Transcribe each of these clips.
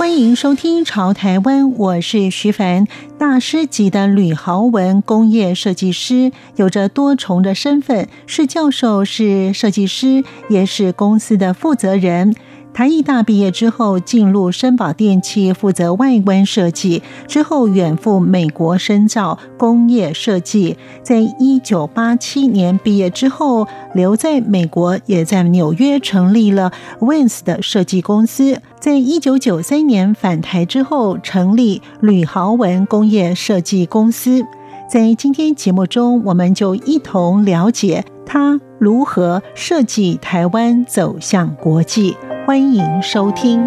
欢迎收听《潮台湾》，我是徐凡。大师级的吕豪文工业设计师，有着多重的身份，是教授，是设计师，也是公司的负责人。台艺大毕业之后，进入绅宝电器负责外观设计，之后远赴美国深造工业设计。在一九八七年毕业之后，留在美国，也在纽约成立了 Vans 的设计公司。在一九九三年返台之后，成立吕豪文工业设计公司。在今天节目中，我们就一同了解他如何设计台湾走向国际。欢迎收听。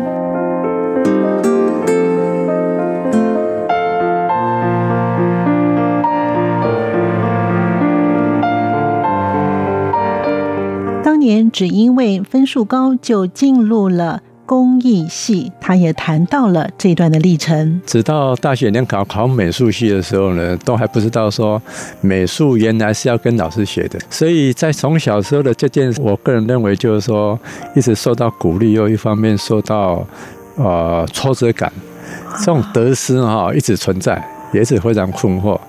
当年只因为分数高就进入了工艺系，他也谈到了这段的历程。直到大学联考考美术系的时候呢，都还不知道说美术原来是要跟老师学的。所以在从小时候的这件，我个人认为就是说，一直受到鼓励，又一方面受到呃挫折感，这种得失哈一直存在，也是非常困惑。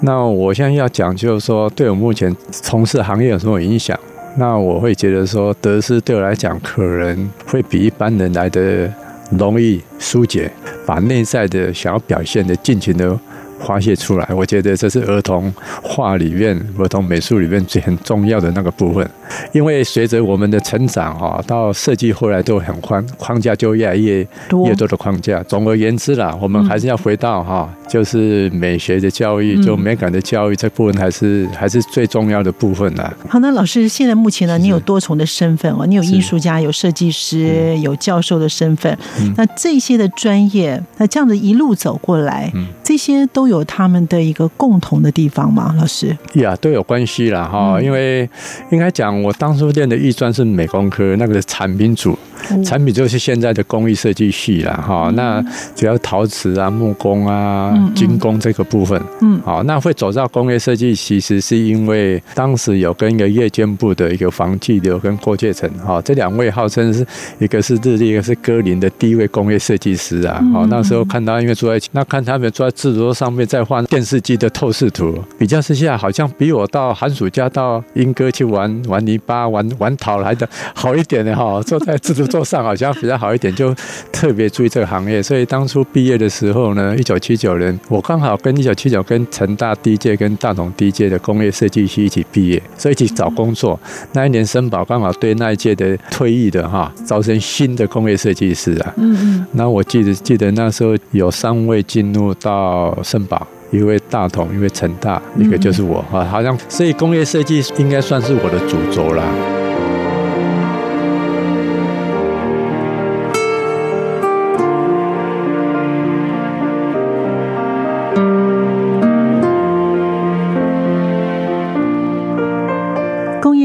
那我现在要讲就是说，对我目前从事行业有什么影响？那我会觉得说，得失对我来讲，可能会比一般人来的容易疏解，把内在的想要表现的尽情的发泄出来。我觉得这是儿童画里面、儿童美术里面最很重要的那个部分。因为随着我们的成长，哈，到设计后来都很宽，框架就越来越多越多的框架。总而言之啦，我们还是要回到哈，就是美学的教育，就美感的教育这部分还是还是最重要的部分啦。好，那老师现在目前呢，你有多重的身份哦？你有艺术家，有设计师，有教授的身份。那这些的专业，那这样子一路走过来，这些都有他们的一个共同的地方吗？老师？呀，都有关系啦哈，因为应该讲。我当初练的艺专是美工科，那个是产品组。产品就是现在的工艺设计系了哈，那主要陶瓷啊、木工啊、金工这个部分，嗯，好，那会走到工业设计，其实是因为当时有跟一个夜间部的一个房继流跟郭介成，哈，这两位号称是一个是日立，一个是歌林的第一位工业设计师啊，好，那时候看到因为坐在那看他们坐在制作上面在画电视机的透视图，比较之下好像比我到寒暑假到英歌去玩玩泥巴、玩玩讨来的好一点的哈，坐在制作。做上好像比较好一点，就特别注意这个行业。所以当初毕业的时候呢，一九七九年，我刚好跟一九七九跟成大第一届跟大同第一届的工业设计系一起毕业，所以一起找工作。那一年森宝刚好对那一届的退役的哈招生新的工业设计师啊。嗯嗯。那我记得记得那时候有三位进入到森宝，一位大同，一位成大，一个就是我啊。好像所以工业设计应该算是我的主轴了。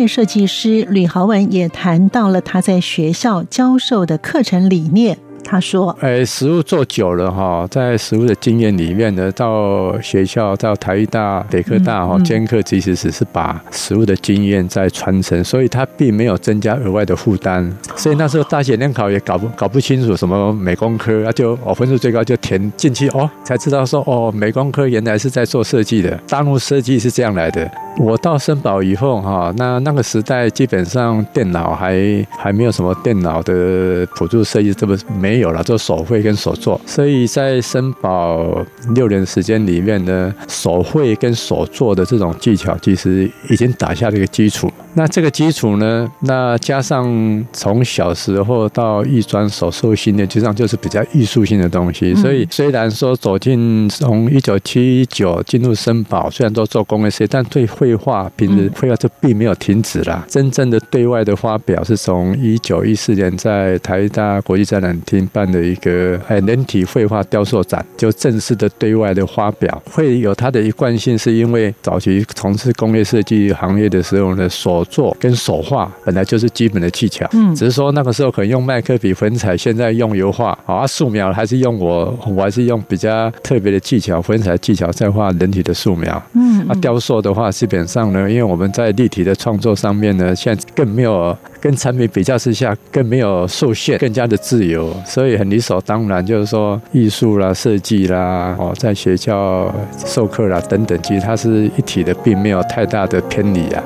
设计师吕豪文也谈到了他在学校教授的课程理念。他说：“哎，实物做久了哈，在实物的经验里面呢，到学校到台艺大、北科大哈兼课，其实只是把实物的经验在传承，所以他并没有增加额外的负担。所以那时候大学联考也搞不搞不清楚什么美工科，啊就哦分数最高就填进去哦，才知道说哦美工科原来是在做设计的，大陆设计是这样来的。我到森宝以后哈，那那个时代基本上电脑还还没有什么电脑的辅助设计，这么没。”有了就手绘跟手做，所以在森宝六年时间里面呢，手绘跟手做的这种技巧其实已经打下了一个基础。那这个基础呢，那加上从小时候到艺专所受训练，实际上就是比较艺术性的东西。所以虽然说走进从一九七九进入森宝，虽然都做工业设计，但对绘画平时绘画就并没有停止啦。真正的对外的发表是从一九一四年在台大国际展览厅办的一个哎人体绘画雕塑展，就正式的对外的发表，会有它的一贯性，是因为早期从事工业设计行业的时候呢，手作跟手画本来就是基本的技巧，嗯，只是说那个时候可能用麦克笔、粉彩，现在用油画，啊，素描还是用我，我还是用比较特别的技巧，粉彩技巧在画人体的素描，嗯，啊，雕塑的话，基本上呢，因为我们在立体的创作上面呢，现在更没有跟产品比较之下，更没有受限，更加的自由，所以很理所当然，就是说艺术啦、设计啦，哦，在学校授课啦等等，其实它是一体的，并没有太大的偏离啊。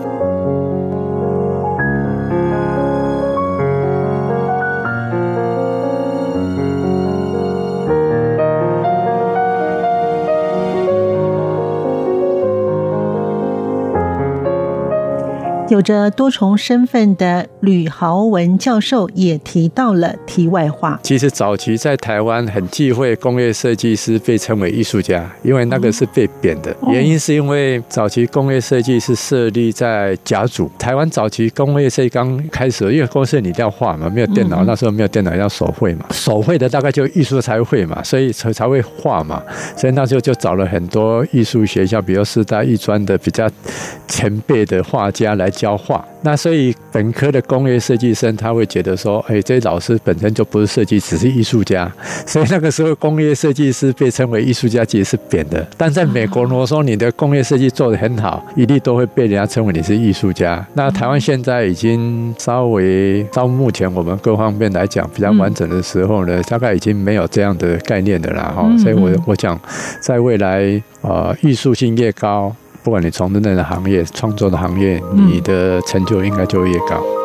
有着多重身份的吕豪文教授也提到了题外话。其实早期在台湾很忌讳工业设计师被称为艺术家，因为那个是被贬的。原因是因为早期工业设计是设立在甲组。台湾早期工业设计刚开始，因为工业你一定要画嘛，没有电脑，那时候没有电脑要手绘嘛，手绘的大概就艺术才会嘛，所以才才会画嘛。所以那时候就找了很多艺术学校，比如师大艺专的比较前辈的画家来。教画，那所以本科的工业设计生他会觉得说，哎，这些老师本身就不是设计，只是艺术家。所以那个时候工业设计师被称为艺术家，其实是贬的。但在美国，如果说你的工业设计做得很好，一律都会被人家称为你是艺术家。那台湾现在已经稍微到目前我们各方面来讲比较完整的时候呢，大概已经没有这样的概念的了哈。所以我我讲，在未来，呃，艺术性越高。不管你从事哪个行业，创作的行业，你的成就应该就会越高。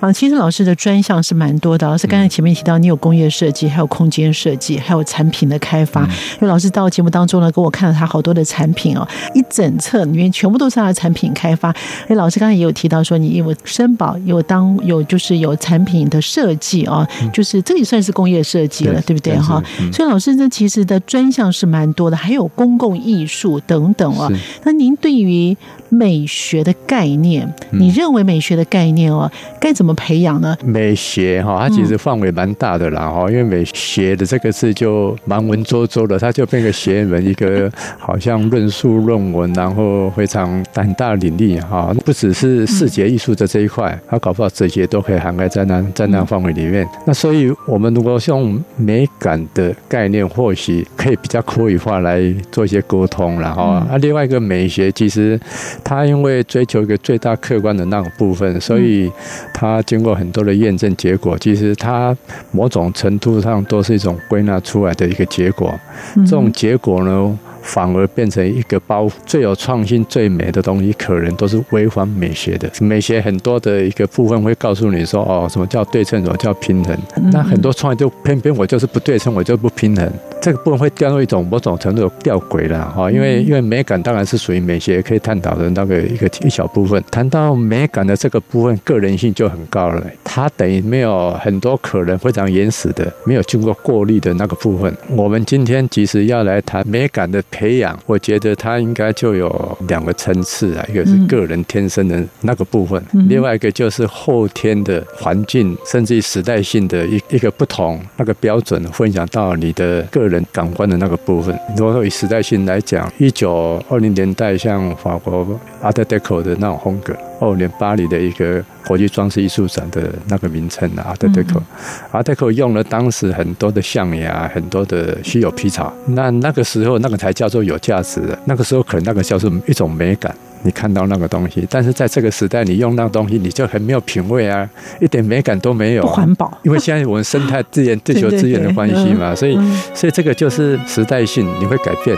啊，其实老师的专项是蛮多的，老师刚才前面提到，你有工业设计，还有空间设计，还有产品的开发。因为老师到节目当中呢，给我看了他好多的产品哦，一整册里面全部都是他的产品开发。哎，老师刚才也有提到说，你有申宝有当有就是有产品的设计哦，就是这也算是工业设计了，对不对哈？所以老师呢其实的专项是蛮多的，还有公共艺术等等哦。那您对于美学的概念，你认为美学的概念哦，该怎么？培养呢？美学哈，它其实范围蛮大的啦哈，因为美学的这个字就蛮文绉绉的，它就变个学门，一个 好像论述论文，然后非常胆大领域哈，不只是视觉艺术的这一块，它搞不好这些都可以涵盖在那在那范围里面。那所以我们如果用美感的概念，或许可以比较口语化来做一些沟通，然后啊，另外一个美学其实它因为追求一个最大客观的那个部分，所以他。经过很多的验证结果，其实他某种程度上都是一种归纳出来的一个结果。这种结果呢，反而变成一个包袱最有创新、最美的东西，可能都是违反美学的。美学很多的一个部分会告诉你说：“哦，什么叫对称，什么叫平衡。”那很多创意就偏偏我就是不对称，我就不平衡。这个部分会掉入一种某种程度的吊诡了哈。因为因为美感当然是属于美学可以探讨的那个一个一小部分。谈到美感的这个部分，个人性就很高了。它等于没有很多可能非常原始的、没有经过过滤的那个部分。我们今天其实要来谈美感的。培养，我觉得它应该就有两个层次啊，一个是个人天生的那个部分，另外一个就是后天的环境，甚至于时代性的一一个不同那个标准，分享到你的个人感官的那个部分。如果说以时代性来讲，一九二零年代像法国 Art Deco 的那种风格。哦，连巴黎的一个国际装饰艺术展的那个名称啊，Art Deco，Art Deco 用了当时很多的象牙，很多的稀有皮草，那那个时候那个才叫做有价值的，那个时候可能那个叫做一种美感，你看到那个东西，但是在这个时代你用那个东西，你就很没有品味啊，一点美感都没有，不环保，因为现在我们生态资源、地球资源的关系嘛，所以所以这个就是时代性，你会改变。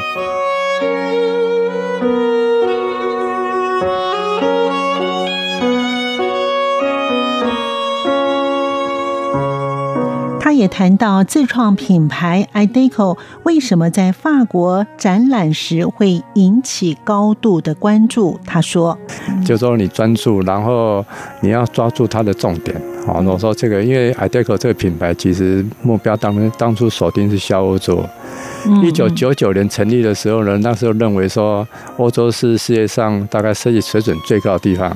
也谈到自创品牌 iDeco 为什么在法国展览时会引起高度的关注。他说：“就说你专注，然后你要抓住它的重点。好，我说这个，因为 iDeco 这个品牌其实目标当当初锁定是销欧洲。”一九九九年成立的时候呢，那时候认为说欧洲是世界上大概设计水准最高的地方。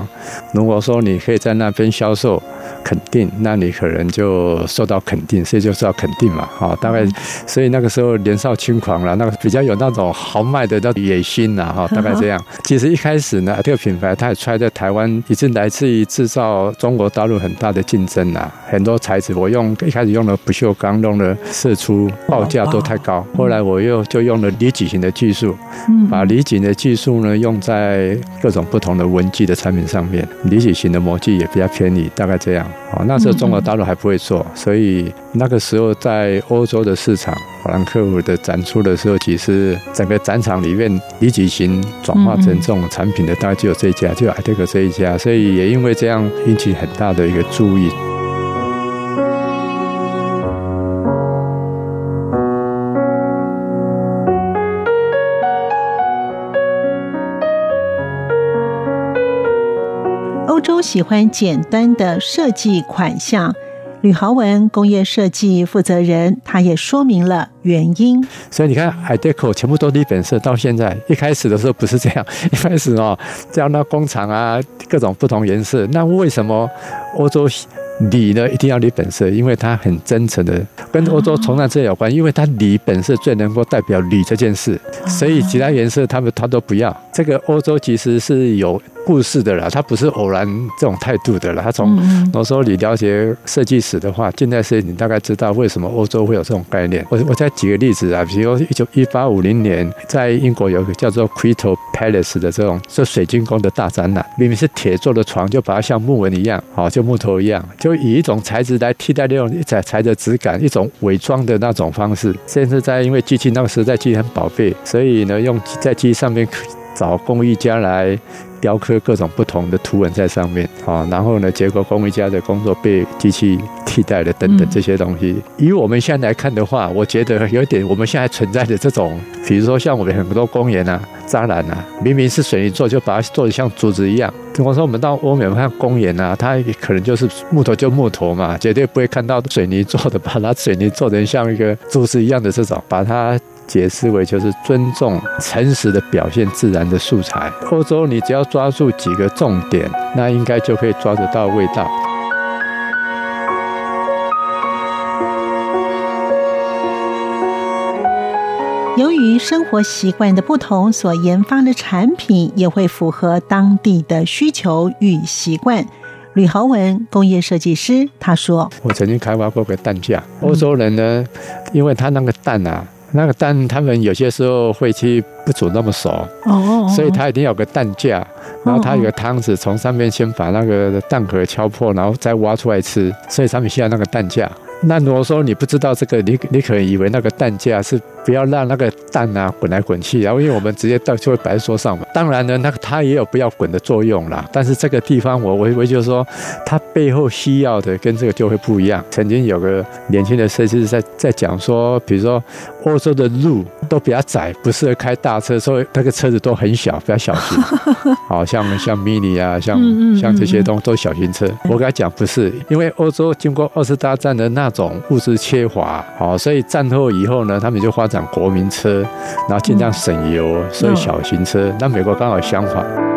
如果说你可以在那边销售，肯定，那你可能就受到肯定，所以就受到肯定嘛。哈，大概所以那个时候年少轻狂了，那个比较有那种豪迈的那野心呐。哈，大概 这样。其实一开始呢，这个品牌它也出来在台湾，已经来自于制造中国大陆很大的竞争呐。很多材质我用一开始用了不锈钢，用了射出报价都太高。后来我又就用了离子型的技术，把离子的技术呢用在各种不同的文具的产品上面，离子型的模具也比较便宜，大概这样。哦，那时候中国大陆还不会做，所以那个时候在欧洲的市场，法兰克福的展出的时候，其实整个展场里面离子型转化成这种产品的大概就有这一家，就有艾特克这一家，所以也因为这样引起很大的一个注意。喜欢简单的设计款项，吕豪文工业设计负责人，他也说明了原因。所以你看，iDeco 全部都离本色，到现在一开始的时候不是这样，一开始哦，这样那工厂啊，各种不同颜色，那为什么欧洲？锂呢，一定要锂本色，因为它很真诚的跟欧洲崇尚这有关，因为它锂本色最能够代表锂这件事，所以其他颜色他们他都不要。这个欧洲其实是有故事的啦，它不是偶然这种态度的啦。他从我说你了解设计史的话，近代设计你大概知道为什么欧洲会有这种概念。我我再举个例子啊，比如一九一八五零年在英国有个叫做 Crystal Palace 的这种这水晶宫的大展览，明明是铁做的床，就把它像木纹一样，好，就木头一样，就以一种材质来替代那种材材的质感，一种伪装的那种方式。甚至在因为机器那个时代机器很宝贝，所以呢用在机器上面找工艺家来。雕刻各种不同的图文在上面啊，然后呢，结果工艺家的工作被机器替代了，等等这些东西。以我们现在来看的话，我觉得有点我们现在存在的这种，比如说像我们很多公园啊、栅栏啊，明明是水泥做，就把它做得像柱子一样。比方说我们到欧美看公园啊，它可能就是木头就木头嘛，绝对不会看到水泥做的，把它水泥做成像一个柱子一样的这种，把它。解释为就是尊重、诚实的表现自然的素材。欧洲，你只要抓住几个重点，那应该就可以抓得到味道。由于生活习惯的不同，所研发的产品也会符合当地的需求与习惯。吕豪文工业设计师他说：“我曾经开发过个蛋架，欧洲人呢，因为他那个蛋啊。” 那个蛋，他们有些时候会去不煮那么熟，哦，所以他一定要有个蛋架，然后他有个汤子，从上面先把那个蛋壳敲破，然后再挖出来吃，所以他们需要那个蛋架。那如果说你不知道这个，你你可能以为那个蛋架是。不要让那个蛋啊滚来滚去，然后因为我们直接到就会摆在桌上嘛。当然呢，那个它也有不要滚的作用啦。但是这个地方我我我就是说，它背后需要的跟这个就会不一样。曾经有个年轻的设计师在在讲说，比如说欧洲的路都比较窄，不适合开大车，所以那个车子都很小，比较小型。好像像 Mini 啊，像像这些东西都小型车。我跟他讲不是，因为欧洲经过二次大战的那种物质缺乏，好，所以战后以后呢，他们就发展国民车，然后尽量省油，嗯、所以小型车。那美国刚好相反。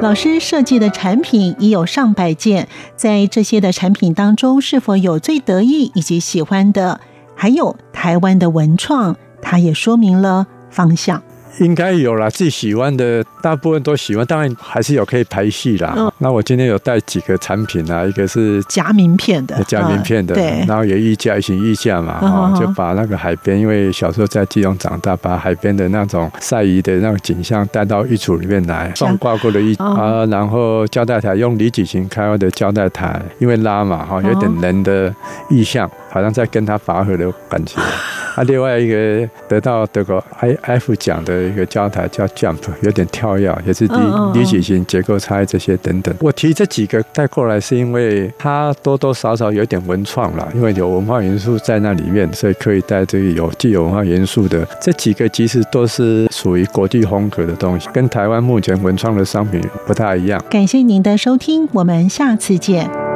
老师设计的产品已有上百件，在这些的产品当中，是否有最得意以及喜欢的？还有台湾的文创，它也说明了方向。应该有啦，自己喜欢的大部分都喜欢，当然还是有可以排戏啦。嗯、那我今天有带几个产品啊，一个是夹名片的，夹名片的，对，然后有衣架，一型衣架嘛，嗯、就把那个海边，因为小时候在基隆长大，把海边的那种晒鱼的那种景象带到衣橱里面来，放挂过的衣啊，然后胶带台用离子型开发的胶带台，因为拉嘛，哈，有点人的意象，好像在跟他拔河的感觉。啊，另外一个得到德国 I F 奖的一个胶台叫 Jump，有点跳跃，也是离离矩形结构差异这些等等。我提这几个带过来，是因为它多多少少有点文创啦，因为有文化元素在那里面，所以可以带这个有具有文化元素的这几个，其实都是属于国际风格的东西，跟台湾目前文创的商品不太一样。感谢您的收听，我们下次见。